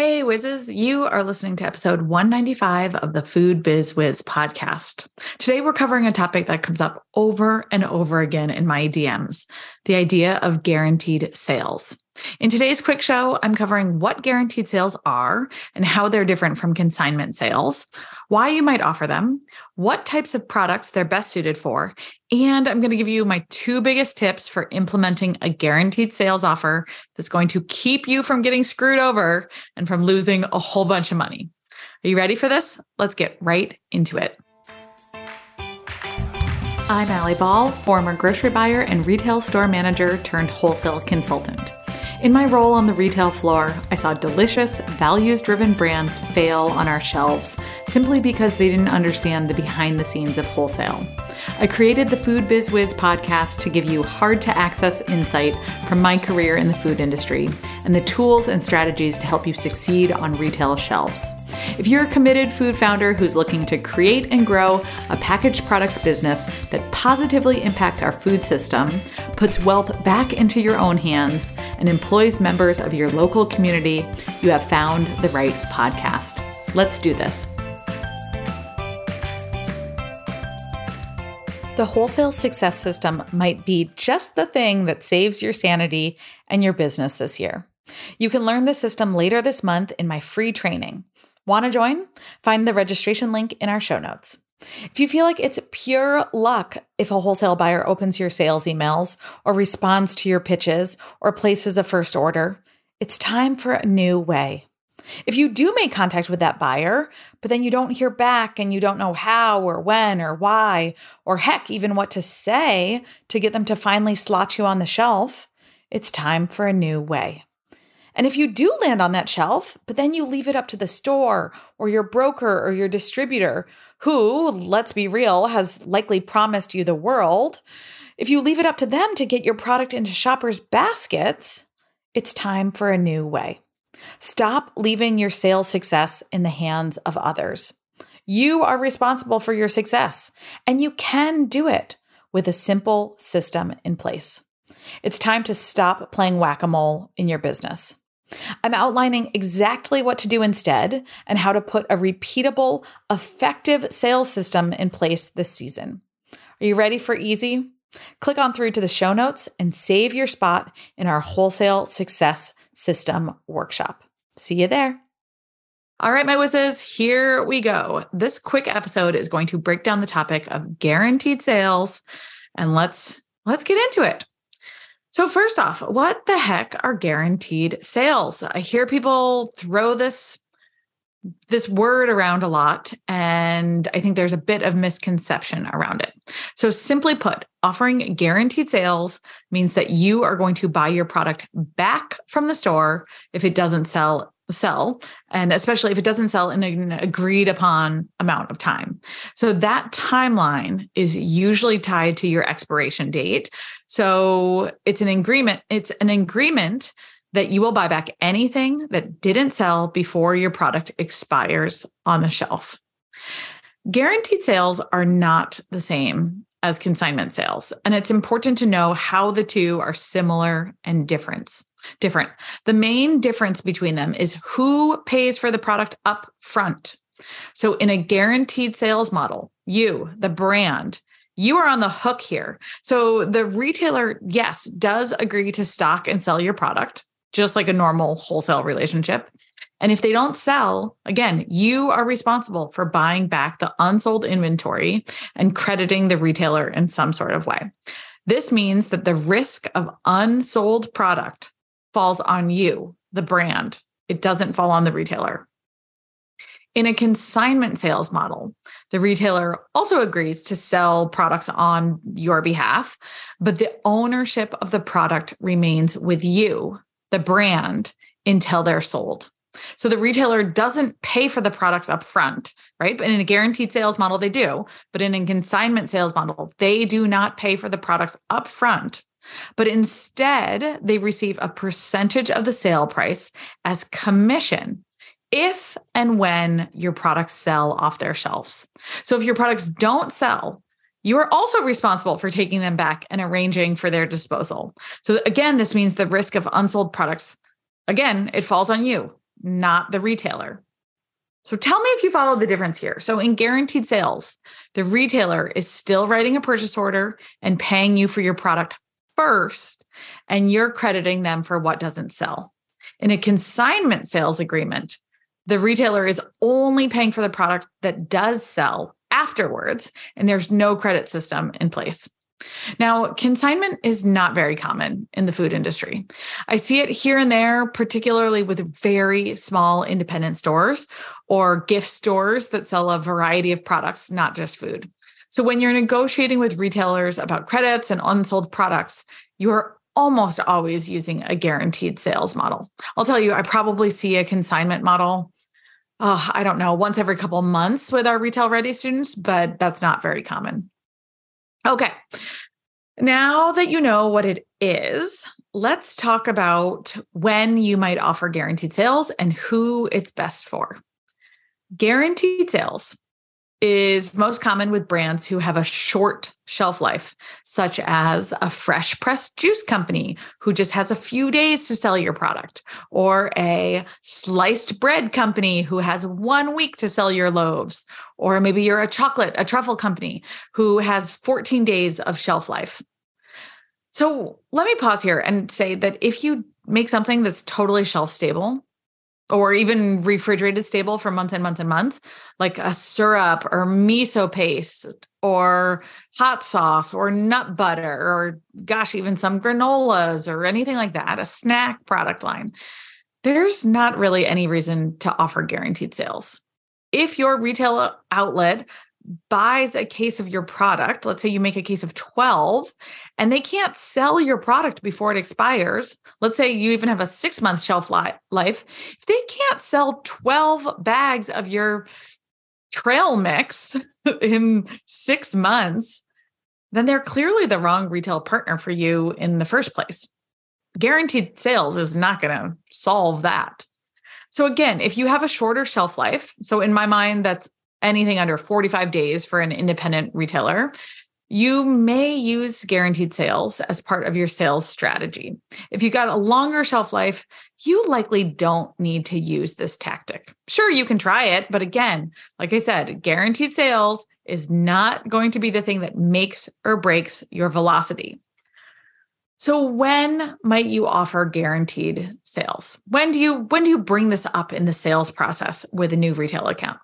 Hey, Whizzes, you are listening to episode 195 of the Food Biz Wiz podcast. Today, we're covering a topic that comes up over and over again in my DMs the idea of guaranteed sales. In today's quick show, I'm covering what guaranteed sales are and how they're different from consignment sales, why you might offer them, what types of products they're best suited for, and I'm going to give you my two biggest tips for implementing a guaranteed sales offer that's going to keep you from getting screwed over and from losing a whole bunch of money. Are you ready for this? Let's get right into it. I'm Allie Ball, former grocery buyer and retail store manager turned wholesale consultant. In my role on the retail floor, I saw delicious, values driven brands fail on our shelves simply because they didn't understand the behind the scenes of wholesale. I created the Food Biz Wiz podcast to give you hard to access insight from my career in the food industry and the tools and strategies to help you succeed on retail shelves. If you're a committed food founder who's looking to create and grow a packaged products business that positively impacts our food system, puts wealth back into your own hands, and employs members of your local community, you have found the right podcast. Let's do this. The wholesale success system might be just the thing that saves your sanity and your business this year. You can learn the system later this month in my free training. Want to join? Find the registration link in our show notes. If you feel like it's pure luck if a wholesale buyer opens your sales emails or responds to your pitches or places a first order, it's time for a new way. If you do make contact with that buyer, but then you don't hear back and you don't know how or when or why, or heck, even what to say to get them to finally slot you on the shelf, it's time for a new way. And if you do land on that shelf, but then you leave it up to the store or your broker or your distributor, who, let's be real, has likely promised you the world, if you leave it up to them to get your product into shoppers' baskets, it's time for a new way. Stop leaving your sales success in the hands of others. You are responsible for your success, and you can do it with a simple system in place. It's time to stop playing whack a mole in your business. I'm outlining exactly what to do instead and how to put a repeatable, effective sales system in place this season. Are you ready for easy? Click on through to the show notes and save your spot in our Wholesale Success System workshop. See you there. All right, my whizzes, here we go. This quick episode is going to break down the topic of guaranteed sales and let's let's get into it. So, first off, what the heck are guaranteed sales? I hear people throw this this word around a lot and i think there's a bit of misconception around it so simply put offering guaranteed sales means that you are going to buy your product back from the store if it doesn't sell sell and especially if it doesn't sell in an agreed upon amount of time. So that timeline is usually tied to your expiration date. So it's an agreement it's an agreement that you will buy back anything that didn't sell before your product expires on the shelf. Guaranteed sales are not the same as consignment sales and it's important to know how the two are similar and different different. The main difference between them is who pays for the product up front. So in a guaranteed sales model, you, the brand, you are on the hook here. So the retailer, yes, does agree to stock and sell your product, just like a normal wholesale relationship. And if they don't sell, again, you are responsible for buying back the unsold inventory and crediting the retailer in some sort of way. This means that the risk of unsold product falls on you, the brand. It doesn't fall on the retailer. In a consignment sales model, the retailer also agrees to sell products on your behalf, but the ownership of the product remains with you, the brand, until they're sold. So the retailer doesn't pay for the products up front, right? But in a guaranteed sales model, they do. But in a consignment sales model, they do not pay for the products up front but instead they receive a percentage of the sale price as commission if and when your products sell off their shelves. So if your products don't sell, you are also responsible for taking them back and arranging for their disposal. So again, this means the risk of unsold products, again, it falls on you, not the retailer. So tell me if you follow the difference here. So in guaranteed sales, the retailer is still writing a purchase order and paying you for your product first, and you're crediting them for what doesn't sell. In a consignment sales agreement, the retailer is only paying for the product that does sell afterwards, and there's no credit system in place. Now, consignment is not very common in the food industry. I see it here and there, particularly with very small independent stores or gift stores that sell a variety of products, not just food. So, when you're negotiating with retailers about credits and unsold products, you're almost always using a guaranteed sales model. I'll tell you, I probably see a consignment model. Oh, I don't know, once every couple months with our retail ready students, but that's not very common. Okay. Now that you know what it is, let's talk about when you might offer guaranteed sales and who it's best for. Guaranteed sales is most common with brands who have a short shelf life, such as a fresh pressed juice company who just has a few days to sell your product, or a sliced bread company who has one week to sell your loaves, or maybe you're a chocolate, a truffle company who has 14 days of shelf life. So let me pause here and say that if you make something that's totally shelf stable, or even refrigerated stable for months and months and months, like a syrup or miso paste or hot sauce or nut butter or gosh, even some granolas or anything like that, a snack product line. There's not really any reason to offer guaranteed sales. If your retail outlet buys a case of your product, let's say you make a case of 12 and they can't sell your product before it expires, let's say you even have a 6 month shelf life, if they can't sell 12 bags of your trail mix in 6 months, then they're clearly the wrong retail partner for you in the first place. Guaranteed sales is not going to solve that. So again, if you have a shorter shelf life, so in my mind that's anything under 45 days for an independent retailer, you may use guaranteed sales as part of your sales strategy. If you've got a longer shelf life, you likely don't need to use this tactic. Sure, you can try it, but again, like I said, guaranteed sales is not going to be the thing that makes or breaks your velocity. So when might you offer guaranteed sales? When do you when do you bring this up in the sales process with a new retail account?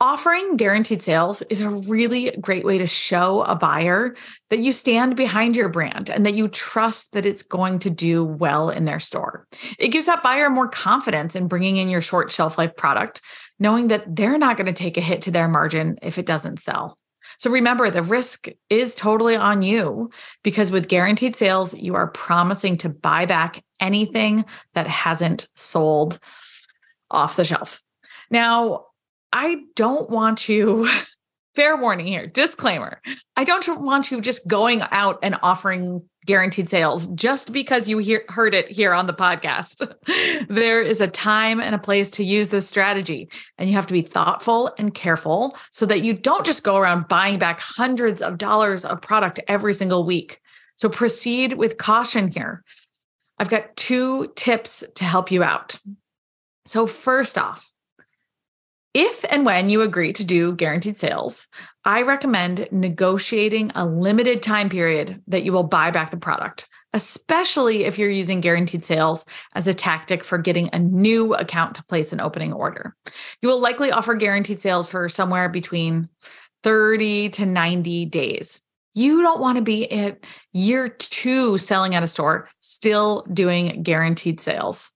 Offering guaranteed sales is a really great way to show a buyer that you stand behind your brand and that you trust that it's going to do well in their store. It gives that buyer more confidence in bringing in your short shelf life product, knowing that they're not going to take a hit to their margin if it doesn't sell. So remember, the risk is totally on you because with guaranteed sales, you are promising to buy back anything that hasn't sold off the shelf. Now, I don't want you, fair warning here, disclaimer. I don't want you just going out and offering guaranteed sales just because you hear, heard it here on the podcast. there is a time and a place to use this strategy, and you have to be thoughtful and careful so that you don't just go around buying back hundreds of dollars of product every single week. So proceed with caution here. I've got two tips to help you out. So, first off, if and when you agree to do guaranteed sales, I recommend negotiating a limited time period that you will buy back the product, especially if you're using guaranteed sales as a tactic for getting a new account to place an opening order. You will likely offer guaranteed sales for somewhere between 30 to 90 days. You don't want to be at year two selling at a store, still doing guaranteed sales.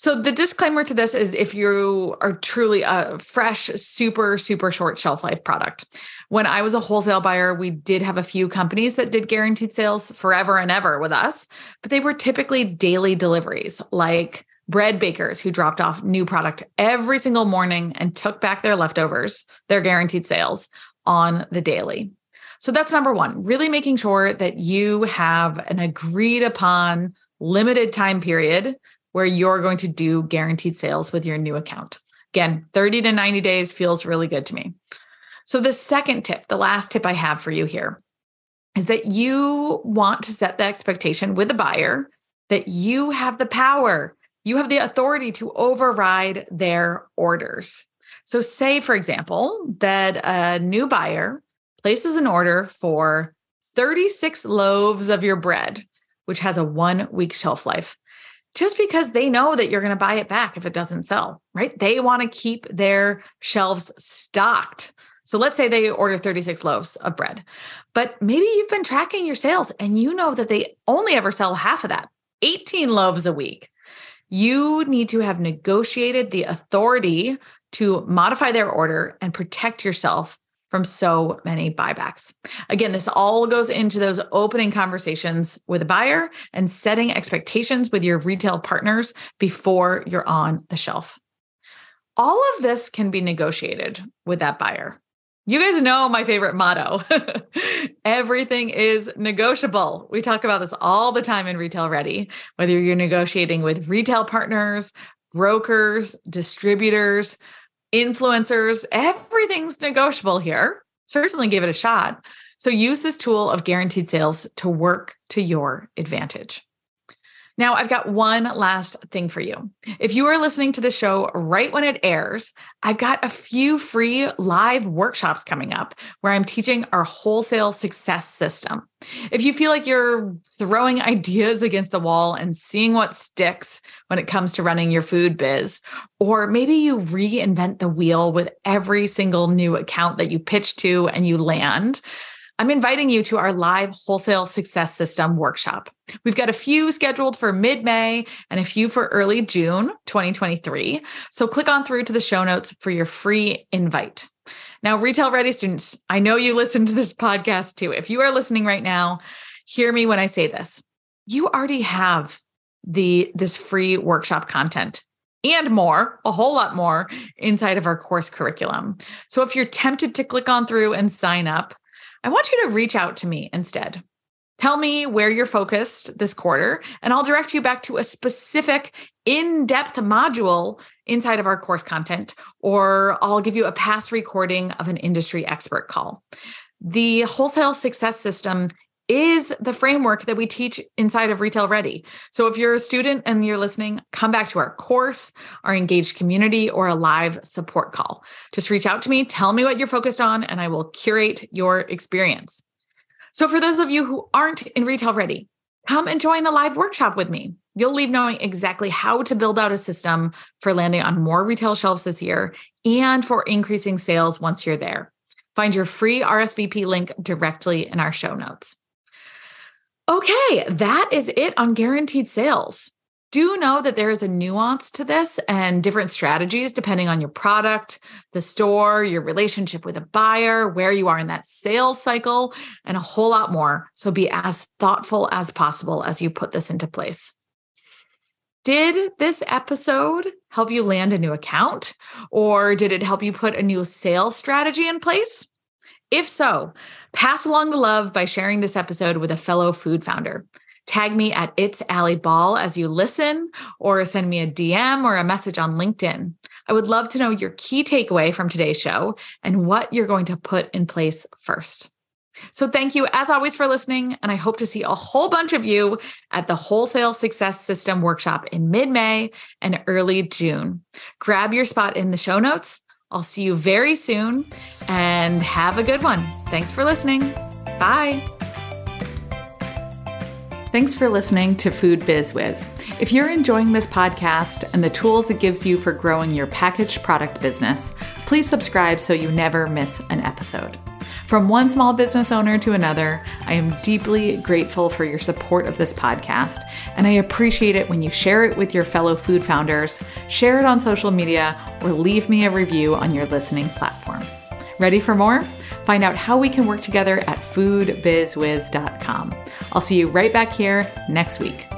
So the disclaimer to this is if you are truly a fresh, super, super short shelf life product. When I was a wholesale buyer, we did have a few companies that did guaranteed sales forever and ever with us, but they were typically daily deliveries like bread bakers who dropped off new product every single morning and took back their leftovers, their guaranteed sales on the daily. So that's number one, really making sure that you have an agreed upon limited time period where you're going to do guaranteed sales with your new account. Again, 30 to 90 days feels really good to me. So, the second tip, the last tip I have for you here is that you want to set the expectation with the buyer that you have the power You have the authority to override their orders. So, say, for example, that a new buyer places an order for 36 loaves of your bread, which has a one week shelf life, just because they know that you're going to buy it back if it doesn't sell, right? They want to keep their shelves stocked. So let's say they order 36 loaves of bread, but maybe you've been tracking your sales and you know that they only ever sell half of that, 18 loaves a week. You need to have negotiated the authority to modify their order and protect yourself from so many buybacks. Again, this all goes into those opening conversations with a buyer and setting expectations with your retail partners before you're on the shelf. All of this can be negotiated with that buyer. You guys know my favorite motto everything is negotiable. We talk about this all the time in Retail Ready, whether you're negotiating with retail partners, brokers, distributors, influencers, everything's negotiable here. Certainly give it a shot. So use this tool of guaranteed sales to work to your advantage. Now, I've got one last thing for you. If you are listening to the show right when it airs, I've got a few free live workshops coming up where I'm teaching our wholesale success system. If you feel like you're throwing ideas against the wall and seeing what sticks when it comes to running your food biz, or maybe you reinvent the wheel with every single new account that you pitch to and you land, I'm inviting you to our live wholesale success system workshop. We've got a few scheduled for mid May and a few for early June 2023. So click on through to the show notes for your free invite. Now, retail ready students, I know you listen to this podcast too. If you are listening right now, hear me when I say this. You already have the this free workshop content and more, a whole lot more inside of our course curriculum. So if you're tempted to click on through and sign up, I want you to reach out to me instead. Tell me where you're focused this quarter, and I'll direct you back to a specific in depth module inside of our course content, or I'll give you a past recording of an industry expert call. The wholesale success system is the framework that we teach inside of Retail Ready. So if you're a student and you're listening, come back to our course, our engaged community, or a live support call. Just reach out to me, tell me what you're focused on, and I will curate your experience. So for those of you who aren't in Retail Ready, come and join a live workshop with me. You'll leave knowing exactly how to build out a system for landing on more retail shelves this year and for increasing sales once you're there. Find your free RSVP link directly in our show notes. Okay, that is it on guaranteed sales. Do know that there is a nuance to this and different strategies depending on your product, the store, your relationship with a buyer, where you are in that sales cycle, and a whole lot more. So be as thoughtful as possible as you put this into place. Did this episode help you land a new account or did it help you put a new sales strategy in place? If so, pass along the love by sharing this episode with a fellow food founder. Tag me at It's Allie Ball as you listen, or send me a DM or a message on LinkedIn. I would love to know your key takeaway from today's show and what you're going to put in place first. So, thank you as always for listening. And I hope to see a whole bunch of you at the Wholesale Success System workshop in mid May and early June. Grab your spot in the show notes. I'll see you very soon and have a good one. Thanks for listening. Bye. Thanks for listening to Food Biz Wiz. If you're enjoying this podcast and the tools it gives you for growing your packaged product business, please subscribe so you never miss an episode. From one small business owner to another, I am deeply grateful for your support of this podcast, and I appreciate it when you share it with your fellow food founders, share it on social media, or leave me a review on your listening platform. Ready for more? Find out how we can work together at foodbizwiz.com. I'll see you right back here next week.